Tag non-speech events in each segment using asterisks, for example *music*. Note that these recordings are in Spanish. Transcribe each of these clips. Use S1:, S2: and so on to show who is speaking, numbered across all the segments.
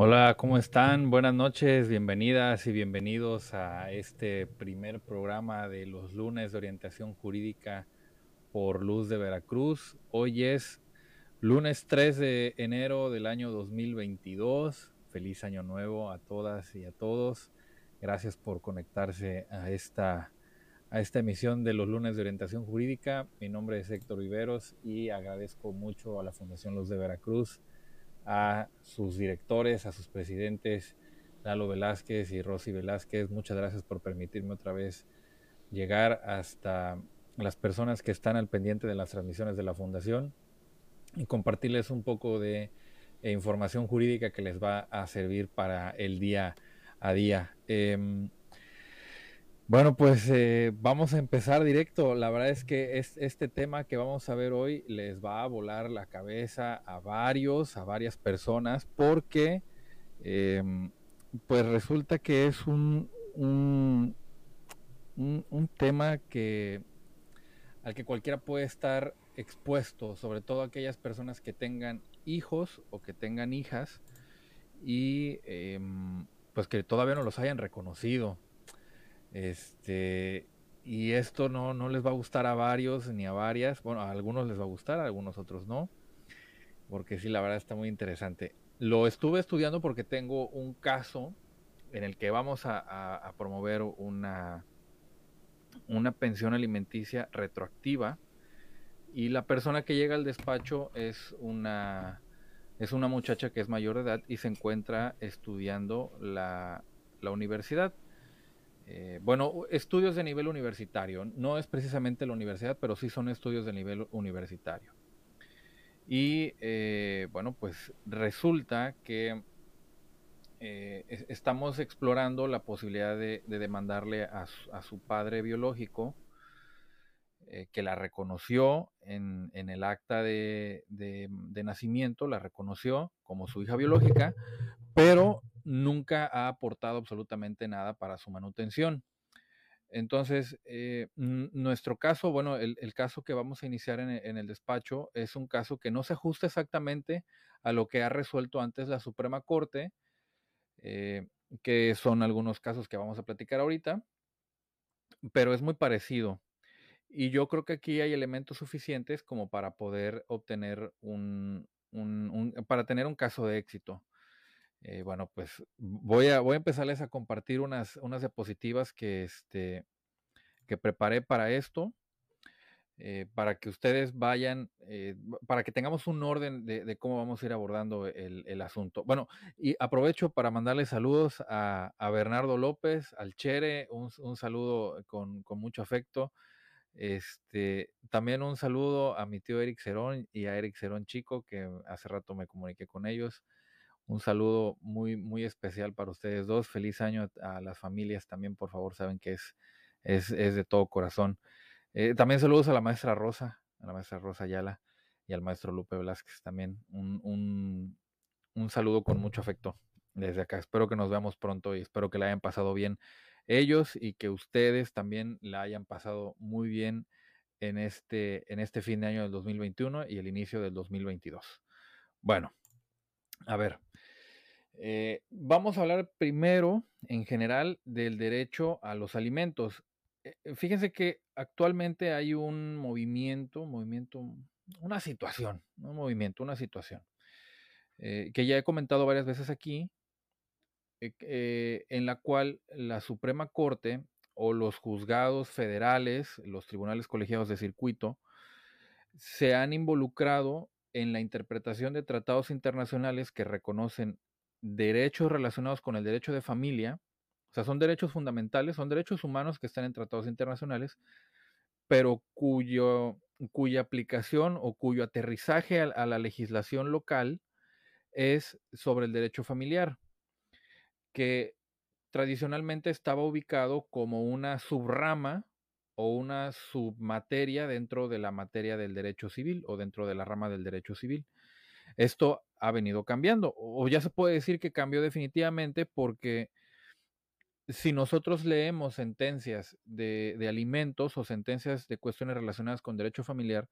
S1: Hola, ¿cómo están? Buenas noches, bienvenidas y bienvenidos a este primer programa de los lunes de orientación jurídica por Luz de Veracruz. Hoy es lunes 3 de enero del año 2022. Feliz año nuevo a todas y a todos. Gracias por conectarse a esta, a esta emisión de los lunes de orientación jurídica. Mi nombre es Héctor Viveros y agradezco mucho a la Fundación Luz de Veracruz a sus directores, a sus presidentes, Lalo Velázquez y Rosy Velázquez. Muchas gracias por permitirme otra vez llegar hasta las personas que están al pendiente de las transmisiones de la Fundación y compartirles un poco de eh, información jurídica que les va a servir para el día a día. Em, bueno, pues eh, vamos a empezar directo. La verdad es que es, este tema que vamos a ver hoy les va a volar la cabeza a varios, a varias personas, porque em, pues resulta que es un, un, un, tema que al que cualquiera puede estar expuesto, sobre todo aquellas personas que tengan hijos o que tengan hijas y em, pues que todavía no los hayan reconocido este, y esto no, no les va a gustar a varios ni a varias. Bueno, a algunos les va a gustar, a algunos otros no. Porque sí, la verdad está muy interesante. Lo estuve estudiando porque tengo un caso en el que vamos a, promover una, una pensión alimenticia retroactiva. Y la persona que llega al despacho es una, es una muchacha que es mayor de edad y se encuentra estudiando la, la universidad. Eh, bueno, estudios de nivel universitario. No es precisamente la universidad, pero sí son estudios de nivel universitario. Y eh, bueno, pues resulta que eh, estamos explorando la posibilidad de, demandarle a su, padre biológico, que la reconoció en, el acta de, nacimiento, la reconoció como su hija biológica, pero nunca ha aportado absolutamente nada para su manutención. Entonces, eh, nuestro caso, bueno, el, caso que vamos a iniciar en, el despacho es un caso que no se ajusta exactamente a lo que ha resuelto antes la Suprema Corte, eh, que son algunos casos que vamos a platicar ahorita, pero es muy parecido. Y yo creo que aquí hay elementos suficientes como para poder obtener un para tener un caso de éxito. Eh, bueno, pues voy a, voy a empezarles a compartir unas, unas diapositivas que, este, que preparé para esto, eh, para que ustedes vayan, eh, para que tengamos un orden de, cómo vamos a ir abordando el, asunto. Bueno, y aprovecho para mandarles saludos a, Bernardo López, al Chere, un, saludo con, con, mucho afecto. Este, también un saludo a mi tío Eric Cerón y a Eric Cerón Chico, que hace rato me comuniqué con ellos un saludo muy, muy especial para ustedes dos. Feliz año a las familias también, por favor, saben que es, es, de todo corazón. Eh, también saludos a la maestra Rosa, a la maestra Rosa Ayala y al maestro Lupe Velázquez también. Un, un, saludo con mucho afecto desde acá. Espero que nos veamos pronto y espero que la hayan pasado bien ellos y que ustedes también la hayan pasado muy bien en este, en este fin de año del 2021 y el inicio del 2022. Bueno, a ver, eh, vamos a hablar primero, en general, del derecho a los alimentos. Eh, eh, fíjense que actualmente hay un movimiento, movimiento, una situación, un movimiento, una situación, que ya he comentado varias veces aquí, en la cual la Suprema Corte o los juzgados federales, los tribunales colegiados de circuito, se han involucrado en la interpretación de tratados internacionales que reconocen derechos relacionados con el derecho de familia, o sea, son derechos fundamentales, son derechos humanos que están en tratados internacionales, pero cuyo, cuya aplicación o cuyo aterrizaje a, la legislación local es sobre el derecho familiar, que tradicionalmente estaba ubicado como una subrama o una submateria dentro de la materia del derecho civil o dentro de la rama del derecho civil. Esto ha venido cambiando, o ya se puede decir que cambió definitivamente porque si nosotros leemos sentencias de, alimentos o sentencias de cuestiones relacionadas con derecho familiar,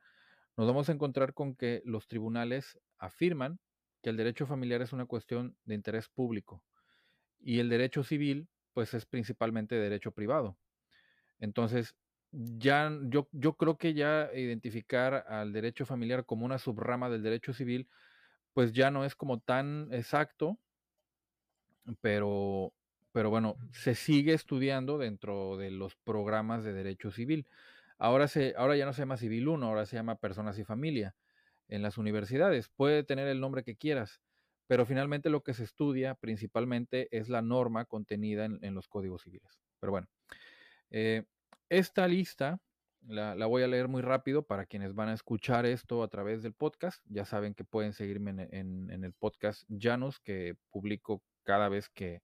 S1: nos vamos a encontrar con que los tribunales afirman que el derecho familiar es una cuestión de interés público y el derecho civil, pues es principalmente derecho privado. Entonces, ya yo, yo creo que ya identificar al derecho familiar como una subrama del derecho civil, pues ya no es como tan exacto, pero, pero bueno, se sigue estudiando dentro de los programas de derecho civil. Ahora, se, ahora ya no se llama Civil 1, ahora se llama Personas y Familia en las universidades. Puede tener el nombre que quieras, pero finalmente lo que se estudia principalmente es la norma contenida en, los códigos civiles. Pero bueno, eh, esta lista la, voy a leer muy rápido para quienes van a escuchar esto a través del podcast. Ya saben que pueden seguirme en, el podcast Llanos, que publico cada vez que,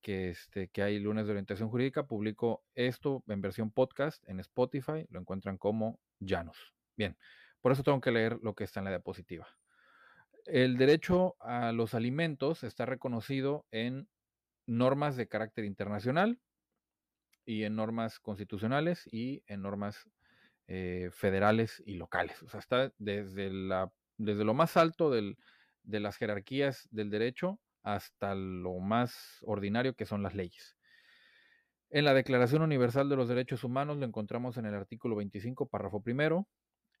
S1: que, este, que hay lunes de orientación jurídica, publico esto en versión podcast en Spotify, lo encuentran como Llanos. Bien, por eso tengo que leer lo que está en la diapositiva. El derecho a los alimentos está reconocido en normas de carácter internacional y en normas constitucionales y en normas eh, federales y locales. O sea, está desde, la, desde lo más alto del, de las jerarquías del derecho hasta lo más ordinario que son las leyes. En la Declaración Universal de los Derechos Humanos lo encontramos en el artículo 25, párrafo primero.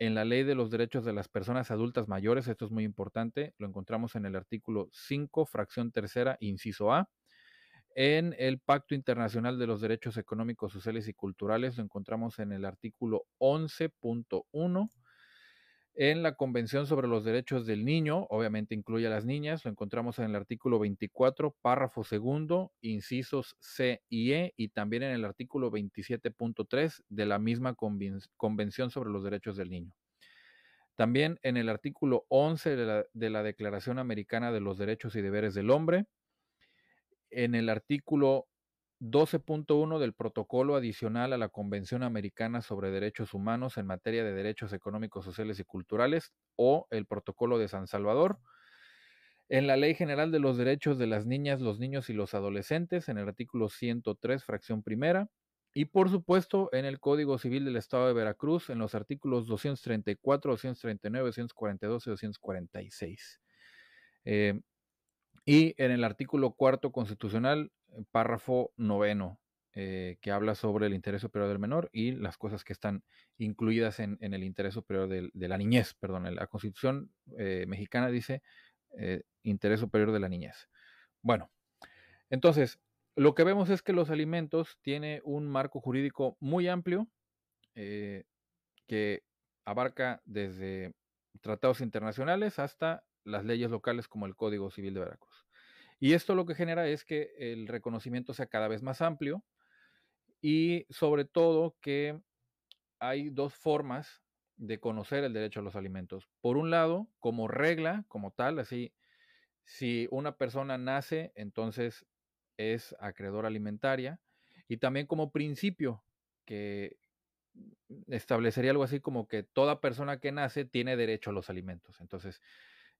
S1: En la Ley de los Derechos de las Personas Adultas Mayores, esto es muy importante, lo encontramos en el artículo 5, fracción tercera, inciso A. En el Pacto Internacional de los Derechos Económicos, Sociales y Culturales lo encontramos en el artículo 11.1 en la Convención sobre los Derechos del Niño, obviamente incluye a las niñas, lo encontramos en el artículo 24, párrafo segundo, incisos C y E, y también en el artículo 27.3 de la misma Convención sobre los Derechos del Niño. También en el artículo 11 de la, de la Declaración Americana de los Derechos y Deberes del Hombre, en el artículo 12.1 del protocolo adicional a la Convención Americana sobre Derechos Humanos en materia de derechos económicos, sociales y culturales o el protocolo de San Salvador. En la Ley General de los Derechos de las Niñas, los Niños y los Adolescentes, en el artículo 103, fracción primera. Y por supuesto, en el Código Civil del Estado de Veracruz, en los artículos 234, 239, 242 y 246. Eh, y en el artículo cuarto constitucional, eh, párrafo noveno, eh, que habla sobre el interés superior del menor y las cosas que están incluidas en, el interés superior de la niñez. Perdón, la Constitución eh, mexicana dice interés superior de la niñez. Bueno, entonces, lo que vemos es que los alimentos tiene un marco jurídico muy amplio que abarca desde tratados internacionales hasta las leyes locales como el Código Civil de Veracruz. Y esto lo que genera es que el reconocimiento sea cada vez más amplio y sobre todo que hay dos formas de conocer el derecho a los alimentos. Por un lado, como regla, como tal, así, si una persona nace, entonces es acreedora alimentaria, y también como principio, que establecería algo así como que toda persona que nace tiene derecho a los alimentos. Entonces,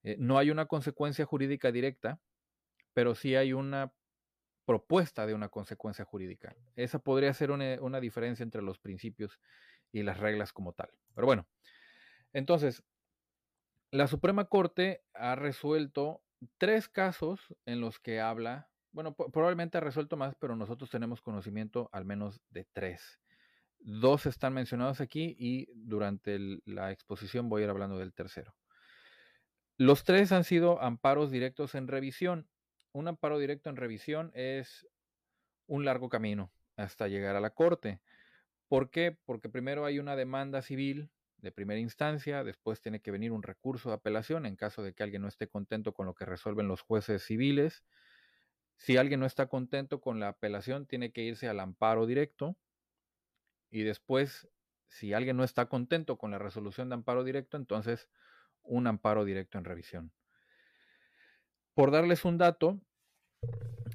S1: eh, no hay una consecuencia jurídica directa, pero sí hay una propuesta de una consecuencia jurídica. Esa podría ser una, diferencia entre los principios y las reglas como tal. Pero bueno, entonces, la Suprema Corte ha resuelto tres casos en los que habla, bueno, probablemente ha resuelto más, pero nosotros tenemos conocimiento al menos de tres. Dos están mencionados aquí y durante la exposición voy a ir hablando del tercero. Los tres han sido amparos directos en revisión un amparo directo en revisión es un largo camino hasta llegar a la corte. ¿Por qué? Porque primero hay una demanda civil de primera instancia, después tiene que venir un recurso de apelación en caso de que alguien no esté contento con lo que resuelven los jueces civiles. Si alguien no está contento con la apelación, tiene que irse al amparo directo. Y después, si alguien no está contento con la resolución de amparo directo, entonces un amparo directo en revisión. Por darles un dato,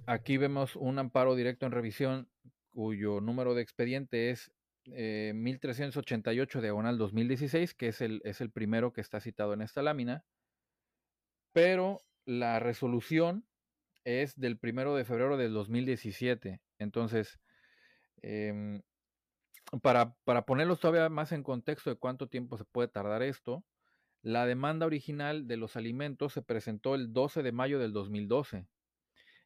S1: aquí vemos un amparo directo en revisión cuyo número de expediente es 1388 eh, diagonal 2016, que es el, es el primero que está citado en esta lámina, pero la resolución es del primero de febrero del 2017. Entonces, em, para, para ponerlos todavía más en contexto de cuánto tiempo se puede tardar esto, La demanda original de los alimentos se presentó el 12 de mayo del 2012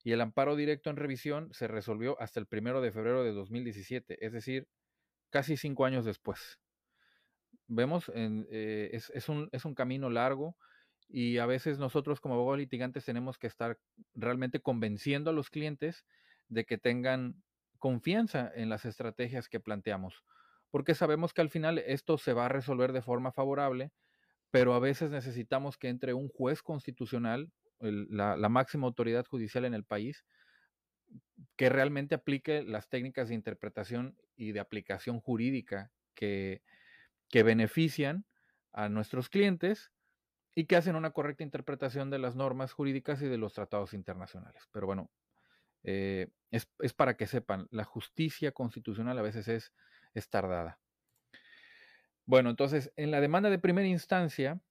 S1: y el amparo directo en revisión se resolvió hasta el 1 de febrero de 2017, es decir, casi cinco años después. Vemos, eh, es, un, es un camino largo y a veces nosotros como abogados litigantes tenemos que estar realmente convenciendo a los clientes de que tengan confianza en las estrategias que planteamos, porque sabemos que al final esto se va a resolver de forma favorable, pero a veces necesitamos que entre un juez constitucional la, máxima autoridad judicial en el país que realmente aplique las técnicas de interpretación y de aplicación jurídica que, que benefician a nuestros clientes y que hacen una correcta interpretación de las normas jurídicas y de los tratados internacionales. Pero bueno, eh, es, es, para que sepan, la justicia constitucional a veces es, es tardada. Bueno, entonces, en la demanda de primera instancia,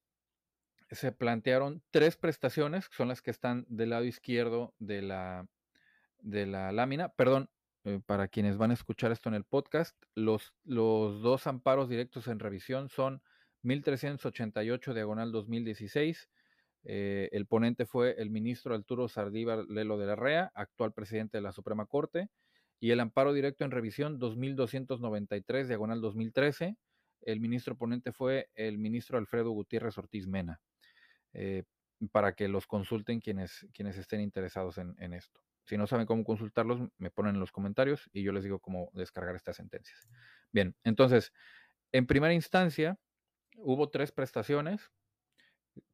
S1: se plantearon tres prestaciones, que son las que están del lado izquierdo de la, de la lámina. Perdón, eh, para quienes van a escuchar esto en el podcast, los, los dos amparos directos en revisión son 1388 diagonal 2016. Eh, el ponente fue el ministro Arturo Sardívar Lelo de la REA, actual presidente de la Suprema Corte, y el amparo directo en revisión 2293 diagonal 2013. El ministro ponente fue el ministro Alfredo Gutiérrez Ortiz Mena. Eh, para que los consulten quienes, quienes estén interesados en, esto. Si no saben cómo consultarlos, me ponen en los comentarios y yo les digo cómo descargar estas sentencias. Bien, entonces, en primera instancia, hubo tres prestaciones.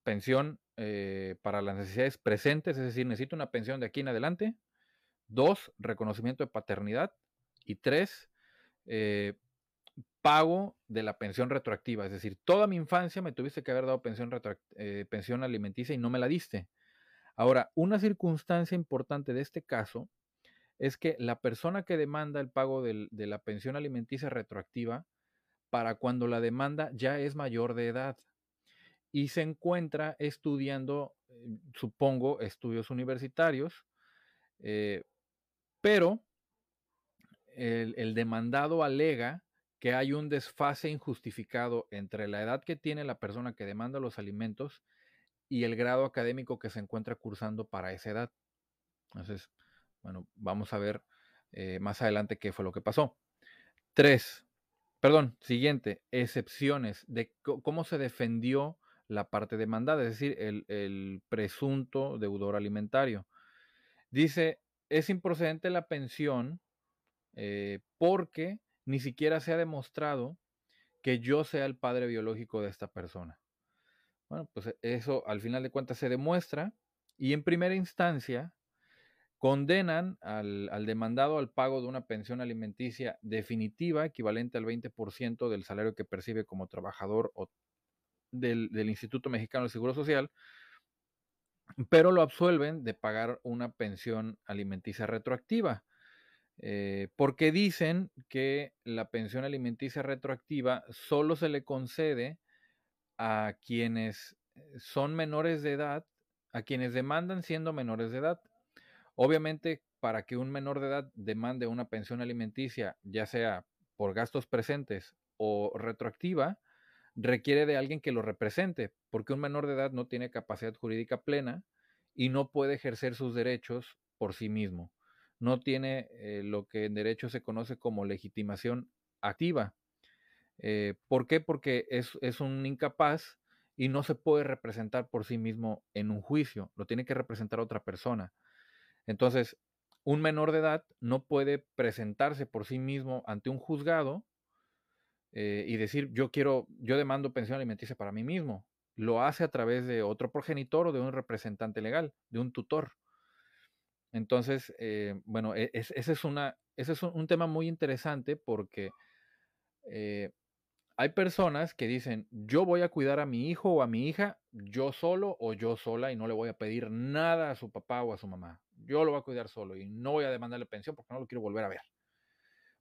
S1: Pensión eh, para las necesidades presentes, es decir, necesito una pensión de aquí en adelante. Dos, reconocimiento de paternidad. Y tres, eh, pago de la pensión retroactiva. Es decir, toda mi infancia me tuviste que haber dado pensión, eh, pensión alimenticia y no me la diste. Ahora, una circunstancia importante de este caso es que la persona que demanda el pago de la pensión alimenticia retroactiva, para cuando la demanda ya es mayor de edad y se encuentra estudiando, eh, supongo, estudios universitarios, eh, pero el demandado alega que hay un desfase injustificado entre la edad que tiene la persona que demanda los alimentos y el grado académico que se encuentra cursando para esa edad. Entonces, bueno, vamos a ver eh, más adelante qué fue lo que pasó. Tres, perdón, siguiente, excepciones de cómo se defendió la parte demandada, es decir, el, presunto deudor alimentario. Dice, es improcedente la pensión eh, porque ni siquiera se ha demostrado que yo sea el padre biológico de esta persona. Bueno, pues e, eso al final de cuentas se demuestra y en primera instancia condenan al, demandado al pago de una pensión alimenticia definitiva equivalente al 20% del salario que percibe como trabajador del, del Instituto Mexicano del Seguro Social, pero lo absuelven de pagar una pensión alimenticia retroactiva. Eh, porque dicen que la pensión alimenticia retroactiva solo se le concede a quienes eh, son menores de edad, a quienes demandan siendo menores de edad. Obviamente, para que un menor de edad demande una pensión alimenticia, ya sea por gastos presentes o retroactiva, requiere de alguien que lo represente, porque un menor de edad no tiene capacidad jurídica plena y no puede ejercer sus derechos por sí mismo no tiene eh, lo que en derecho se conoce como legitimación activa. Eh, ¿Por qué? Porque es, es, un incapaz y no se puede representar por sí mismo en un juicio, lo tiene que representar otra persona. Entonces, un menor de edad no puede presentarse por sí mismo ante un juzgado eh, y decir, yo quiero, yo demando pensión alimenticia para mí mismo. Lo hace a través de otro progenitor o de un representante legal, de un tutor. Entonces, eh, bueno, e, ese es, una, ese es un, tema muy interesante porque eh, hay personas que dicen, yo voy a cuidar a mi hijo o a mi hija yo solo o yo sola y no le voy a pedir nada a su papá o a su mamá. Yo lo voy a cuidar solo y no voy a demandarle pensión porque no lo quiero volver a ver.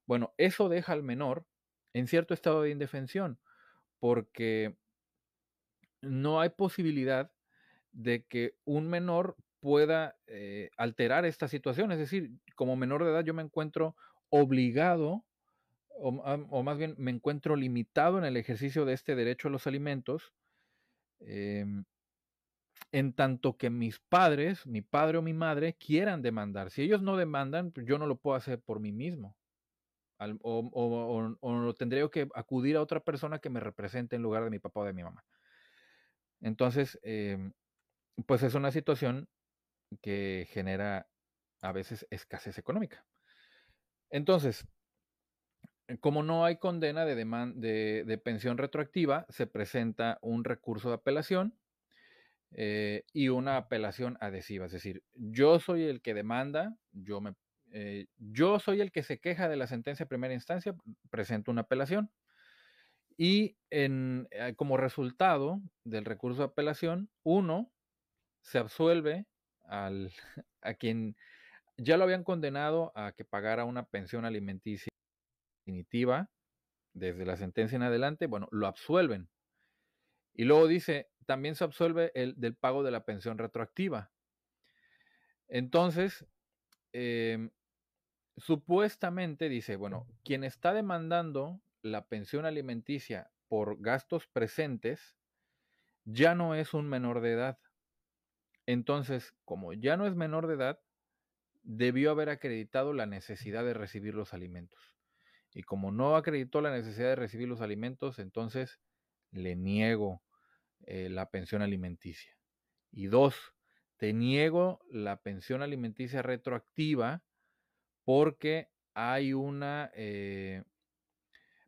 S1: Bueno, eso deja al menor en cierto estado de indefensión porque no hay posibilidad de que un menor pueda eh, alterar esta situación. Es decir, como menor de edad yo me encuentro obligado, o, más bien me encuentro limitado en el ejercicio de este derecho a los alimentos, em, en tanto que mis padres, mi padre o mi madre, quieran demandar. Si ellos no demandan, pues, yo no lo puedo hacer por mí mismo. o, o, tendría que acudir a otra persona que me represente en lugar de mi papá o de mi mamá. Entonces, em, pues es una situación que genera a veces escasez económica. Entonces, como no hay condena de, de, pensión retroactiva, se presenta un recurso de apelación eh, y una apelación adhesiva. Es decir, yo soy el que demanda, yo, me, eh, yo soy el que se queja de la sentencia de primera instancia, presento una apelación y eh, como resultado del recurso de apelación, uno se absuelve *laughs* a quien ya lo habían condenado a que pagara una pensión alimenticia definitiva desde la sentencia en adelante, bueno, lo absuelven. Y luego dice, también se absuelve el del pago de la pensión retroactiva. Entonces, em, supuestamente dice, bueno, quien está demandando la pensión alimenticia por gastos presentes ya no es un menor de edad. Entonces, como ya no es menor de edad, debió haber acreditado la necesidad de recibir los alimentos. Y como no acreditó la necesidad de recibir los alimentos, entonces le niego eh, la pensión alimenticia. Y dos, te niego la pensión alimenticia retroactiva porque hay una... Eh,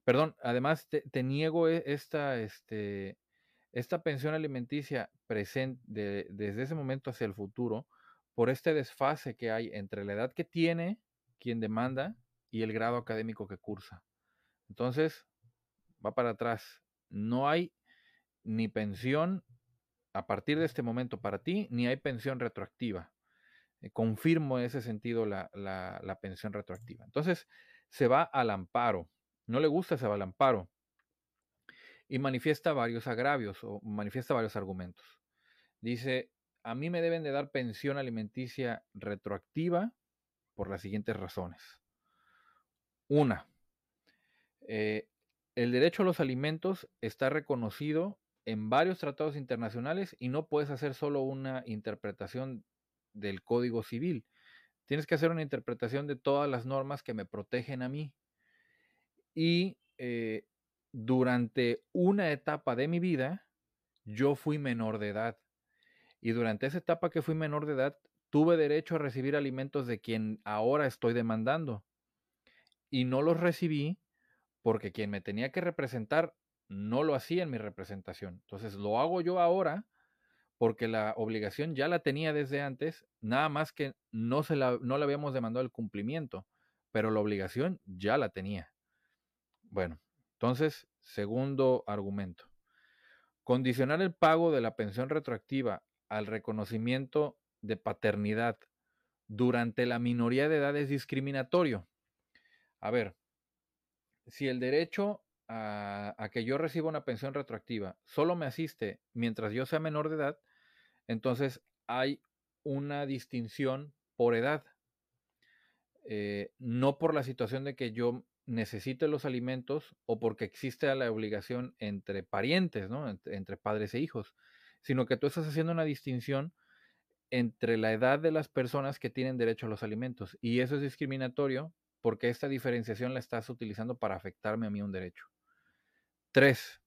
S1: perdón, además te, niego e, esta, este, esta pensión alimenticia presente desde ese momento hacia el futuro por este desfase que hay entre la edad que tiene quien demanda y el grado académico que cursa. Entonces, va para atrás. No hay ni pensión a partir de este momento para ti, ni hay pensión retroactiva. Eh, confirmo en ese sentido la, la, pensión retroactiva. Entonces, se va al amparo. No le gusta, se va al amparo y manifiesta varios agravios o manifiesta varios argumentos. Dice, a mí me deben de dar pensión alimenticia retroactiva por las siguientes razones. Una, eh, el derecho a los alimentos está reconocido en varios tratados internacionales y no puedes hacer solo una interpretación del Código Civil. Tienes que hacer una interpretación de todas las normas que me protegen a mí. Y eh, durante una etapa de mi vida, yo fui menor de edad. Y durante esa etapa que fui menor de edad, tuve derecho a recibir alimentos de quien ahora estoy demandando. Y no los recibí porque quien me tenía que representar no lo hacía en mi representación. Entonces lo hago yo ahora porque la obligación ya la tenía desde antes, nada más que no, se la, no le habíamos demandado el cumplimiento, pero la obligación ya la tenía. Bueno, entonces, segundo argumento. Condicionar el pago de la pensión retroactiva al reconocimiento de paternidad durante la minoría de edad es discriminatorio. A ver, si el derecho a, que yo reciba una pensión retroactiva solo me asiste mientras yo sea menor de edad, entonces hay una distinción por edad. Eh, no por la situación de que yo necesite los alimentos o porque existe la obligación entre parientes, ¿no? entre, padres e hijos, sino que tú estás haciendo una distinción entre la edad de las personas que tienen derecho a los alimentos. Y eso es discriminatorio porque esta diferenciación la estás utilizando para afectarme a mí un derecho. Tres,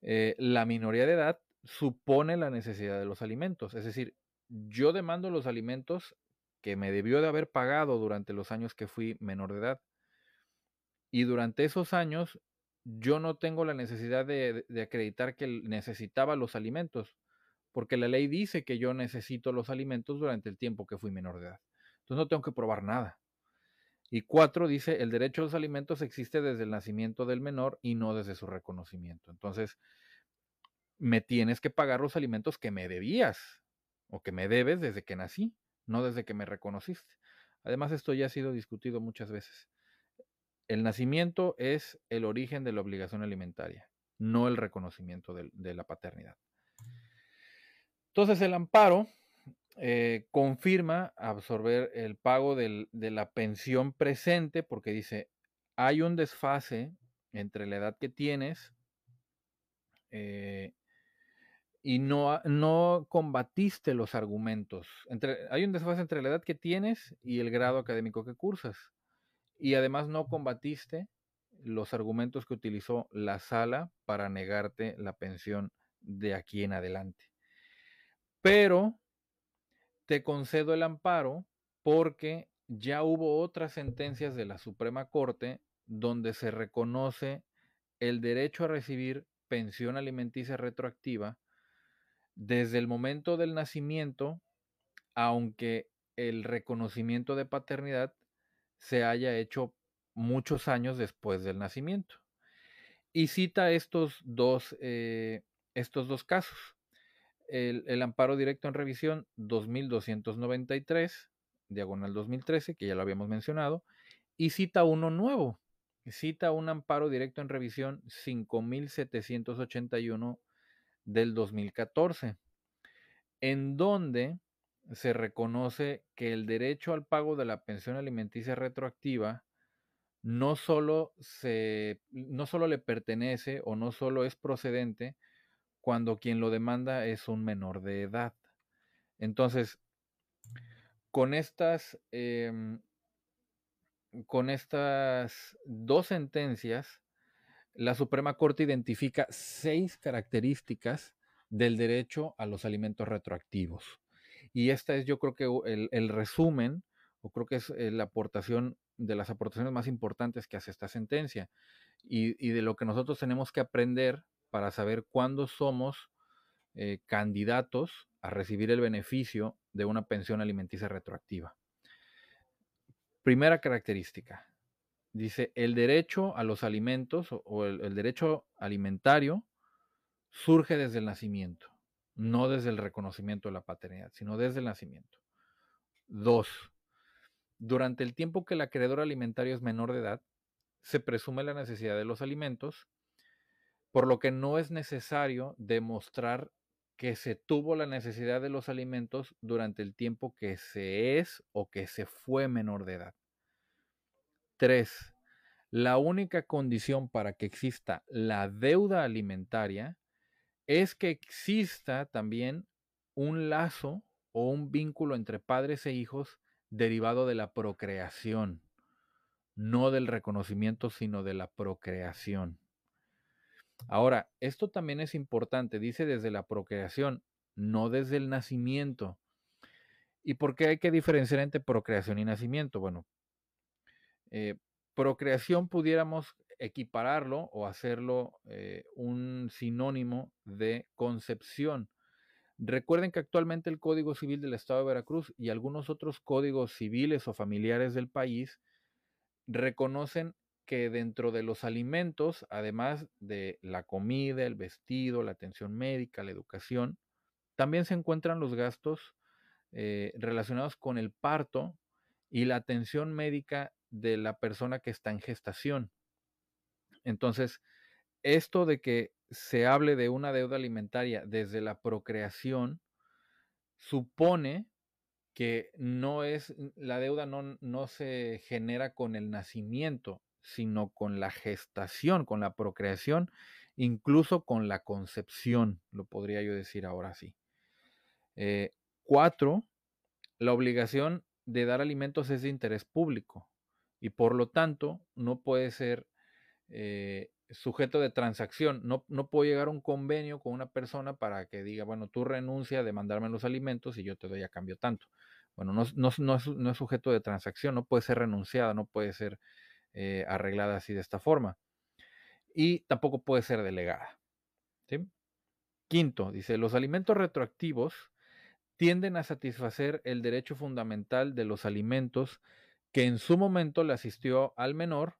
S1: eh, la minoría de edad supone la necesidad de los alimentos. Es decir, yo demando los alimentos que me debió de haber pagado durante los años que fui menor de edad. Y durante esos años yo no tengo la necesidad de, acreditar que necesitaba los alimentos, porque la ley dice que yo necesito los alimentos durante el tiempo que fui menor de edad. Entonces no tengo que probar nada. Y cuatro dice, el derecho a los alimentos existe desde el nacimiento del menor y no desde su reconocimiento. Entonces, me tienes que pagar los alimentos que me debías o que me debes desde que nací, no desde que me reconociste. Además, esto ya ha sido discutido muchas veces. El nacimiento es el origen de la obligación alimentaria, no el reconocimiento de, la paternidad. Entonces el amparo eh, confirma absorber el pago de la pensión presente porque dice, hay un desfase entre la edad que tienes eh, y no, no combatiste los argumentos. Entre, hay un desfase entre la edad que tienes y el grado académico que cursas. Y además no combatiste los argumentos que utilizó la sala para negarte la pensión de aquí en adelante. Pero te concedo el amparo porque ya hubo otras sentencias de la Suprema Corte donde se reconoce el derecho a recibir pensión alimenticia retroactiva desde el momento del nacimiento, aunque el reconocimiento de paternidad se haya hecho muchos años después del nacimiento. Y cita estos dos, eh, estos dos casos. El, el, amparo directo en revisión 2293, diagonal 2013, que ya lo habíamos mencionado, y cita uno nuevo. Cita un amparo directo en revisión 5781 del 2014, en donde se reconoce que el derecho al pago de la pensión alimenticia retroactiva no solo, se, no solo le pertenece o no solo es procedente cuando quien lo demanda es un menor de edad. Entonces, con estas, eh, con estas dos sentencias, la Suprema Corte identifica seis características del derecho a los alimentos retroactivos. Y esta es yo creo que el, resumen, o creo que es eh, la aportación de las aportaciones más importantes que hace esta sentencia y, de lo que nosotros tenemos que aprender para saber cuándo somos eh, candidatos a recibir el beneficio de una pensión alimenticia retroactiva. Primera característica, Dice, el derecho a los alimentos o el, el derecho alimentario surge desde el nacimiento, no desde el reconocimiento de la paternidad, sino desde el nacimiento. Dos, durante el tiempo que el acreedor alimentario es menor de edad, se presume la necesidad de los alimentos, por lo que no es necesario demostrar que se tuvo la necesidad de los alimentos durante el tiempo que se es o que se fue menor de edad. 3. La única condición para que exista la deuda alimentaria es que exista también un lazo o un vínculo entre padres e hijos derivado de la procreación, no del reconocimiento, sino de la procreación. Ahora, esto también es importante, dice desde la procreación, no desde el nacimiento. ¿Y por qué hay que diferenciar entre procreación y nacimiento? Bueno, eh, procreación pudiéramos equipararlo o hacerlo eh, un sinónimo de concepción. Recuerden que actualmente el Código Civil del Estado de Veracruz y algunos otros códigos civiles o familiares del país reconocen que dentro de los alimentos, además de la comida, el vestido, la atención médica, la educación, también se encuentran los gastos eh, relacionados con el parto y la atención médica de la persona que está en gestación. Entonces, esto de que se hable de una deuda alimentaria desde la procreación supone que no es la deuda no, no se genera con el nacimiento, sino con la gestación, con la procreación, incluso con la concepción, lo podría yo decir ahora sí. Eh, cuatro, la obligación de dar alimentos es de interés público y por lo tanto no puede ser eh, sujeto de transacción. No, no, puedo llegar a un convenio con una persona para que diga, bueno, tú renuncia de mandarme los alimentos y yo te doy a cambio tanto. Bueno, no, no, no, es, no es, sujeto de transacción, no puede ser renunciada, no puede ser eh, arreglada así de esta forma. Y tampoco puede ser delegada. Quinto, dice, los alimentos retroactivos tienden a satisfacer el derecho fundamental de los alimentos que en su momento le asistió al menor,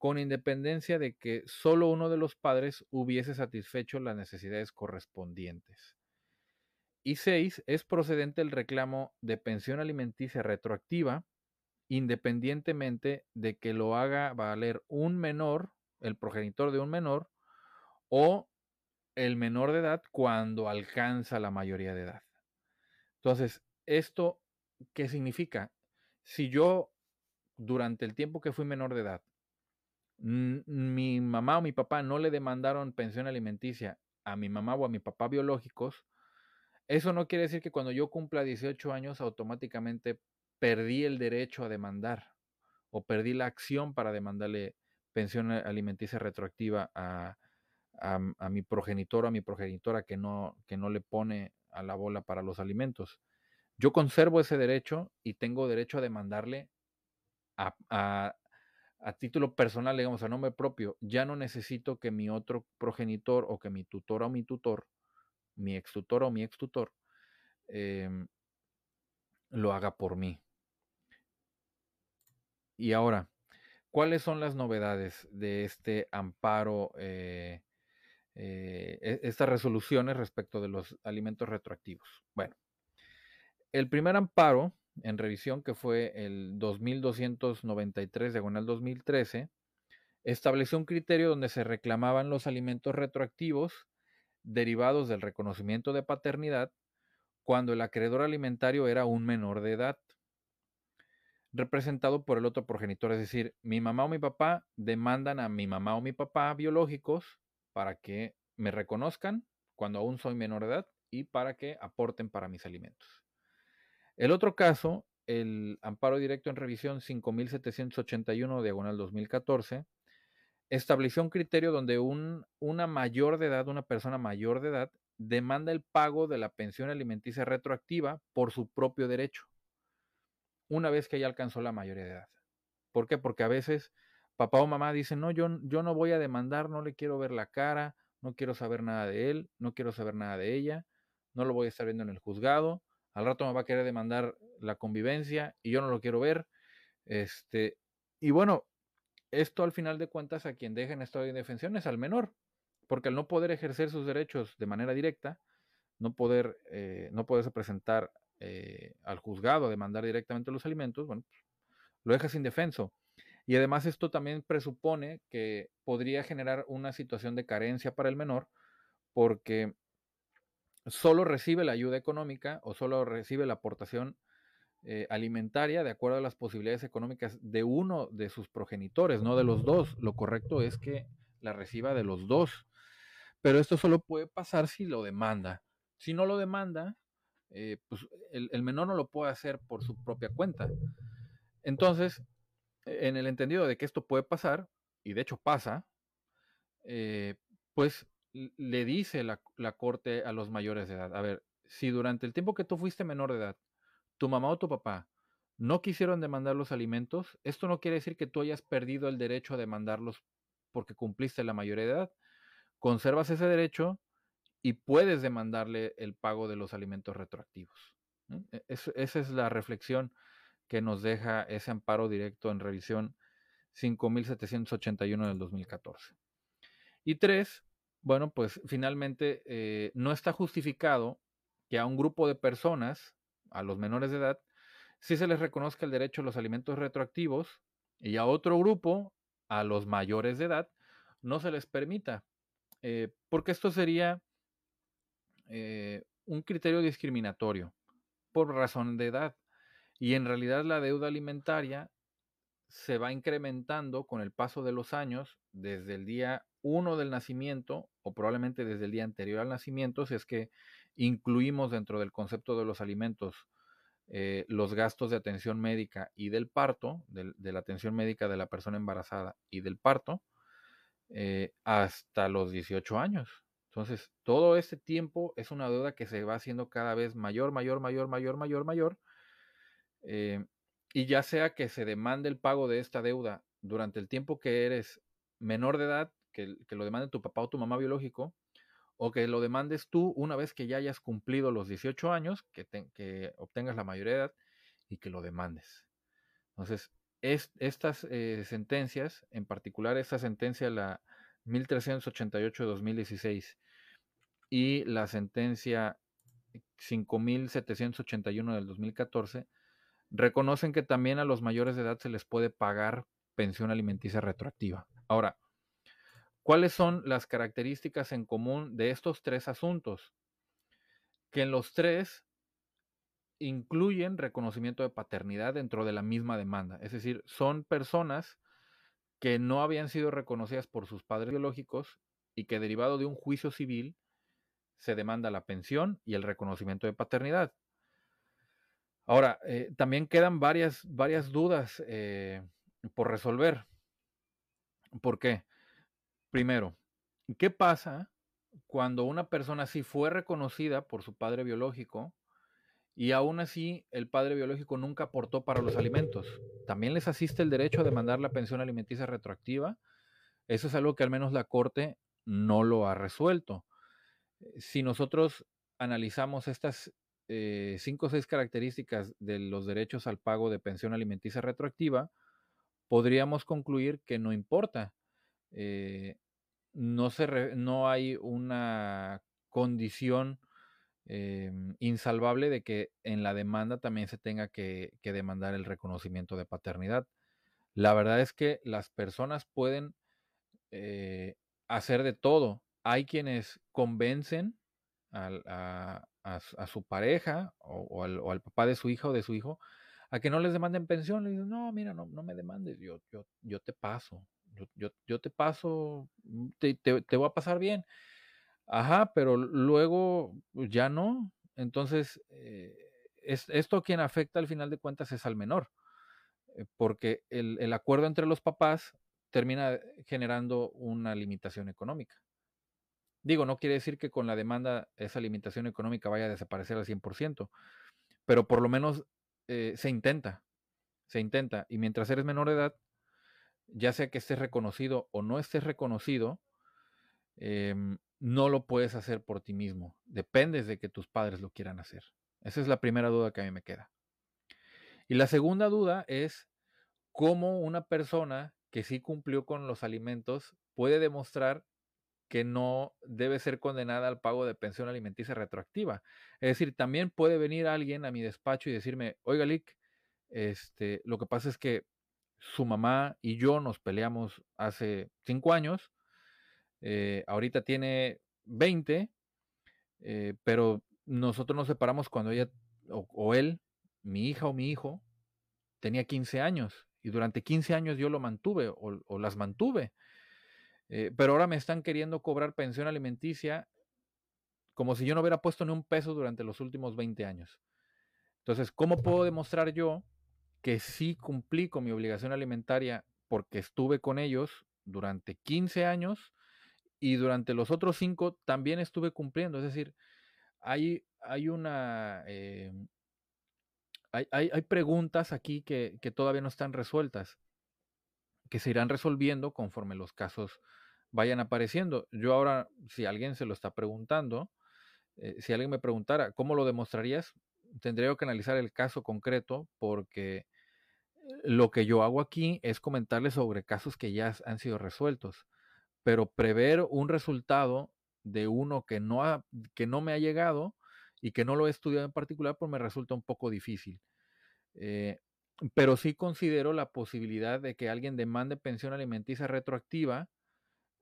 S1: con independencia de que solo uno de los padres hubiese satisfecho las necesidades correspondientes. Y seis, es procedente el reclamo de pensión alimenticia retroactiva, independientemente de que lo haga valer un menor, el progenitor de un menor, o el menor de edad cuando alcanza la mayoría de edad. Entonces, ¿esto qué significa? Si yo durante el tiempo que fui menor de edad, mi mamá o mi papá no le demandaron pensión alimenticia a mi mamá o a mi papá biológicos, eso no quiere decir que cuando yo cumpla 18 años automáticamente perdí el derecho a demandar o perdí la acción para demandarle pensión alimenticia retroactiva a, mi progenitor o a mi progenitora que no, que no le pone a la bola para los alimentos. Yo conservo ese derecho y tengo derecho a demandarle a, a título personal, digamos, a nombre propio. Ya no necesito que mi otro progenitor o que mi tutor o mi tutor, mi ex tutor o mi ex tutor, em, lo haga por mí. Y ahora, ¿cuáles son las novedades de este amparo, eh, eh, e-, estas resoluciones respecto de los alimentos retroactivos? Bueno, el primer amparo en revisión, que fue el 2293 diagonal 2013, estableció un criterio donde se reclamaban los alimentos retroactivos derivados del reconocimiento de paternidad cuando el acreedor alimentario era un menor de edad, representado por el otro progenitor, es decir, mi mamá o mi papá demandan a mi mamá o mi papá biológicos para que me reconozcan cuando aún soy menor de edad y para que aporten para mis alimentos. El otro caso, el amparo directo en revisión 5781 diagonal 2014, estableció un criterio donde un, una mayor de edad, una persona mayor de edad, demanda el pago de la pensión alimenticia retroactiva por su propio derecho, una vez que ya alcanzó la mayoría de edad. ¿Por qué? Porque a veces papá o mamá dicen, no, yo, yo no voy a demandar, no le quiero ver la cara, no quiero saber nada de él, no quiero saber nada de ella, no lo voy a estar viendo en el juzgado, al rato me va a querer demandar la convivencia y yo no lo quiero ver. Este, y bueno, esto al final de cuentas a quien deja en estado de indefensión es al menor, porque al no poder ejercer sus derechos de manera directa, no poder, eh, no poderse presentar eh, al juzgado a demandar directamente los alimentos, bueno, lo dejas indefenso. Y además esto también presupone que podría generar una situación de carencia para el menor, porque solo recibe la ayuda económica o solo recibe la aportación eh, alimentaria de acuerdo a las posibilidades económicas de uno de sus progenitores, no de los dos. Lo correcto es que la reciba de los dos. Pero esto solo puede pasar si lo demanda. Si no lo demanda, eh, pues el, menor no lo puede hacer por su propia cuenta. Entonces, en el entendido de que esto puede pasar, y de hecho pasa, eh, pues le dice la, corte a los mayores de edad, a ver, si durante el tiempo que tú fuiste menor de edad, tu mamá o tu papá no quisieron demandar los alimentos, esto no quiere decir que tú hayas perdido el derecho a demandarlos porque cumpliste la mayoría de edad. Conservas ese derecho y puedes demandarle el pago de los alimentos retroactivos. E, esa es la reflexión que nos deja ese amparo directo en revisión 5781 del 2014. Y tres, bueno, pues finalmente eh, no está justificado que a un grupo de personas, a los menores de edad, sí se les reconozca el derecho a los alimentos retroactivos y a otro grupo, a los mayores de edad, no se les permita. Eh, porque esto sería eh, un criterio discriminatorio por razón de edad. Y en realidad la deuda alimentaria se va incrementando con el paso de los años desde el día uno del nacimiento o probablemente desde el día anterior al nacimiento, si es que incluimos dentro del concepto de los alimentos eh, los gastos de atención médica y del parto, de, la atención médica de la persona embarazada y del parto, eh, hasta los 18 años. Entonces, todo ese tiempo es una deuda que se va haciendo cada vez mayor, mayor, mayor, mayor, mayor, mayor. Eh, y ya sea que se demande el pago de esta deuda durante el tiempo que eres menor de edad que, lo demande tu papá o tu mamá biológico, o que lo demandes tú una vez que ya hayas cumplido los 18 años, que, obtengas la mayoría de edad y que lo demandes. Entonces, es, estas eh, sentencias, en particular esta sentencia, la 1388 de 2016 y la sentencia 5781 del 2014, reconocen que también a los mayores de edad se les puede pagar pensión alimenticia retroactiva. Ahora, ¿Cuáles son las características en común de estos tres asuntos? Que en los tres incluyen reconocimiento de paternidad dentro de la misma demanda. Es decir, son personas que no habían sido reconocidas por sus padres biológicos y que derivado de un juicio civil se demanda la pensión y el reconocimiento de paternidad. Ahora, eh, también quedan varias, varias dudas eh, por resolver. ¿Por qué? Primero, ¿qué pasa cuando una persona sí fue reconocida por su padre biológico y aún así el padre biológico nunca aportó para los alimentos? ¿También les asiste el derecho a demandar la pensión alimenticia retroactiva? Eso es algo que al menos la Corte no lo ha resuelto. Si nosotros analizamos estas eh, cinco o seis características de los derechos al pago de pensión alimenticia retroactiva, podríamos concluir que no importa. Eh, no, se no hay una condición em, insalvable de que en la demanda también se tenga que, demandar el reconocimiento de paternidad. La verdad es que las personas pueden eh, hacer de todo. Hay quienes convencen a, su pareja o, al, papá de su hija o de su hijo a que no les demanden pensión. Le dicen, no, mira, no, me demandes, yo, yo te paso, yo, yo, te paso, mm, te, te, voy a pasar bien. Ajá, pero luego pues, ya no. Entonces, eh, es, esto quien afecta al final de cuentas es al menor, eh, porque el, el acuerdo entre los papás termina generando una limitación económica. Digo, no quiere decir que con la demanda esa limitación económica vaya a desaparecer al 100%, pero por lo menos eh, se intenta, se intenta. Y mientras eres menor de edad, ya sea que estés reconocido o no estés reconocido, em, no lo puedes hacer por ti mismo. Dependes de que tus padres lo quieran hacer. Esa es la primera duda que a mí me queda. Y la segunda duda es cómo una persona que sí cumplió con los alimentos puede demostrar que no debe ser condenada al pago de pensión alimenticia retroactiva. Es decir, también puede venir alguien a mi despacho y decirme, oiga, Lick, este, lo que pasa es que su mamá y yo nos peleamos hace cinco años, eh, ahorita tiene 20, eh, pero nosotros nos separamos cuando ella o, él, mi hija o mi hijo, tenía 15 años y durante 15 años yo lo mantuve o las mantuve. Eh, pero ahora me están queriendo cobrar pensión alimenticia como si yo no hubiera puesto ni un peso durante los últimos 20 años. Entonces, ¿cómo puedo demostrar yo que sí cumplí con mi obligación alimentaria porque estuve con ellos durante 15 años y durante los otros 5 también estuve cumpliendo? Es decir, hay, hay una... Eh, hay, preguntas aquí que, que todavía no están resueltas, que se irán resolviendo conforme los casos vayan apareciendo. Yo ahora, si alguien se lo está preguntando, eh, si alguien me preguntara, ¿cómo lo demostrarías? Tendría que analizar el caso concreto porque lo que yo hago aquí es comentarles sobre casos que ya han sido resueltos, pero prever un resultado de uno que no, ha, que no me ha llegado y que no lo he estudiado en particular, pues me resulta un poco difícil. Eh, pero sí considero la posibilidad de que alguien demande pensión alimenticia retroactiva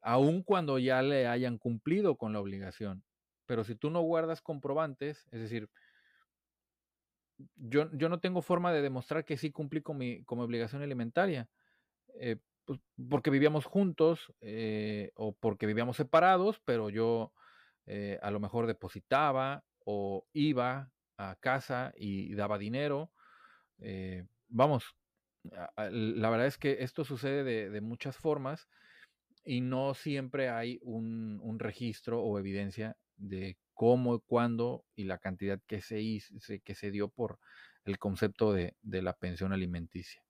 S1: aun cuando ya le hayan cumplido con la obligación. Pero si tú no guardas comprobantes, es decir, yo, yo no tengo forma de demostrar que sí cumplí con mi, obligación alimentaria, eh, pues, porque vivíamos juntos eh, o porque vivíamos separados, pero yo eh, a lo mejor depositaba o iba a casa y, daba dinero. vamos, la verdad es que esto sucede de, de muchas formas y no siempre hay un, registro o evidencia de cómo, cuándo y la cantidad que se, hizo, que se dio por el concepto de, la pensión alimenticia.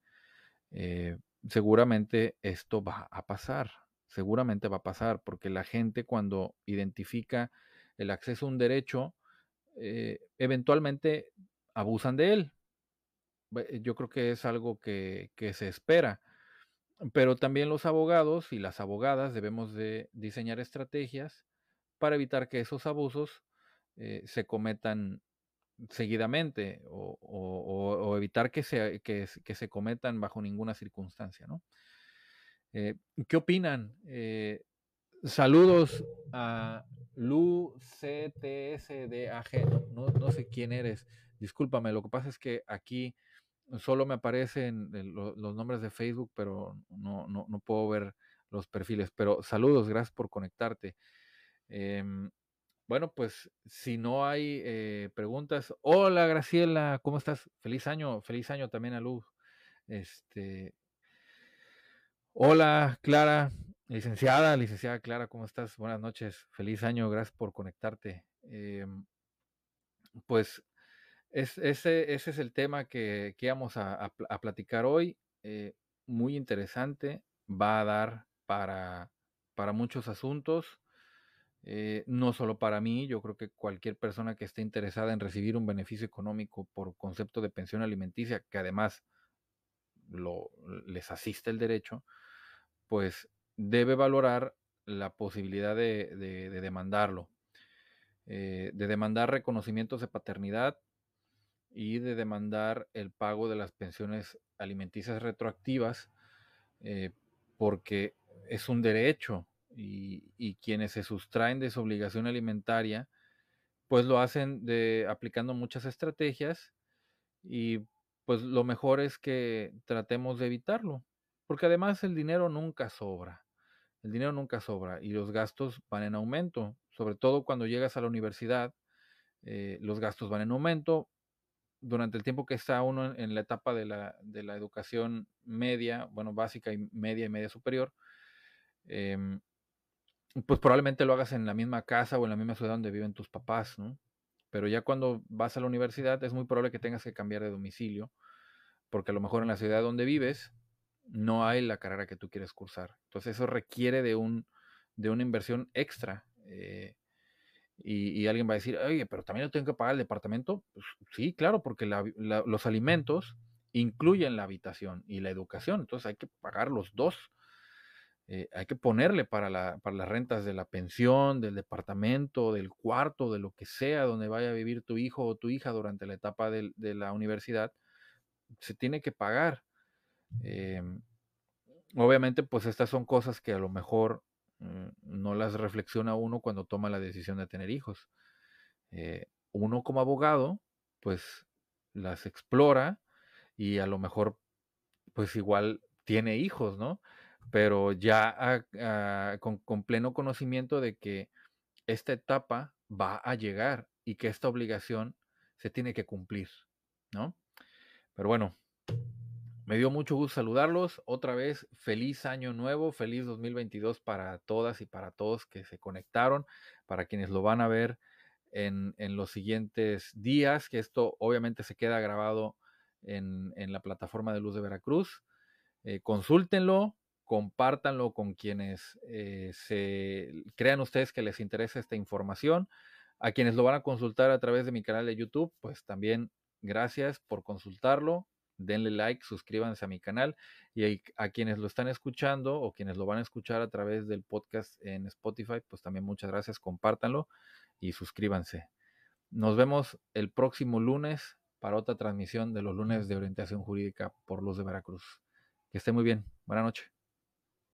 S1: Eh, seguramente esto va a pasar, seguramente va a pasar, porque la gente cuando identifica el acceso a un derecho, eh, eventualmente abusan de él. Yo creo que es algo que, que se espera. Pero también los abogados y las abogadas debemos de diseñar estrategias para evitar que esos abusos eh, se cometan seguidamente o, evitar que se, que, se, cometan bajo ninguna circunstancia. ¿no? Eh, ¿Qué opinan? Eh, saludos a Lu CTSDAG. No, no sé quién eres. Discúlpame, lo que pasa es que aquí solo me aparecen los nombres de Facebook, pero no, no, puedo ver los perfiles. Pero saludos, gracias por conectarte. Em, bueno, pues si no hay eh, preguntas, hola Graciela, ¿cómo estás? Feliz año, feliz año también a Luz. Este, hola Clara, licenciada, licenciada Clara, ¿cómo estás? Buenas noches, feliz año, gracias por conectarte. Em, pues ese, ese, es el tema que, que vamos a, platicar hoy. Eh, muy interesante, va a dar para, para muchos asuntos. Eh, no solo para mí, yo creo que cualquier persona que esté interesada en recibir un beneficio económico por concepto de pensión alimenticia, que además lo, les asiste el derecho, pues debe valorar la posibilidad de, demandarlo, eh, de demandar reconocimientos de paternidad y de demandar el pago de las pensiones alimenticias retroactivas, eh, porque es un derecho y, quienes se sustraen de su obligación alimentaria, pues lo hacen de aplicando muchas estrategias y pues lo mejor es que tratemos de evitarlo, porque además el dinero nunca sobra. El dinero nunca sobra y los gastos van en aumento, sobre todo cuando llegas a la universidad, eh, los gastos van en aumento, durante el tiempo que está uno en, la etapa de la, de la, educación media, bueno, básica y media y media superior, em, pues probablemente lo hagas en la misma casa o en la misma ciudad donde viven tus papás, ¿no? Pero ya cuando vas a la universidad es muy probable que tengas que cambiar de domicilio, porque a lo mejor en la ciudad donde vives no hay la carrera que tú quieres cursar. Entonces eso requiere de, un, de una inversión extra. Eh, y, alguien va a decir, oye, pero también yo tengo que pagar el departamento. Pues, sí, claro, porque los alimentos incluyen la habitación y la educación, entonces hay que pagar los dos. Eh, hay que ponerle para, la, para, las rentas de la pensión, del departamento, del cuarto, de lo que sea donde vaya a vivir tu hijo o tu hija durante la etapa de, la universidad, se tiene que pagar. Em, obviamente, pues estas son cosas que a lo mejor Mm, no las reflexiona uno cuando toma la decisión de tener hijos. Eh, uno como abogado, pues las explora y a lo mejor, pues igual tiene hijos, ¿no? Pero ya con, pleno conocimiento de que esta etapa va a llegar y que esta obligación se tiene que cumplir, ¿no? Pero bueno, me dio mucho gusto saludarlos. Otra vez, feliz año nuevo, feliz 2022 para todas y para todos que se conectaron, para quienes lo van a ver en, los siguientes días, que esto obviamente se queda grabado en, la plataforma de Luz de Veracruz. Eh, consúltenlo, compártanlo con quienes eh, se crean ustedes que les interesa esta información. A quienes lo van a consultar a través de mi canal de YouTube, pues también gracias por consultarlo denle like, suscríbanse a mi canal y a quienes lo están escuchando o quienes lo van a escuchar a través del podcast en Spotify, pues también muchas gracias, compártanlo y suscríbanse. Nos vemos el próximo lunes para otra transmisión de los lunes de orientación jurídica por Luz de Veracruz. Que esté muy bien. Buenas noches.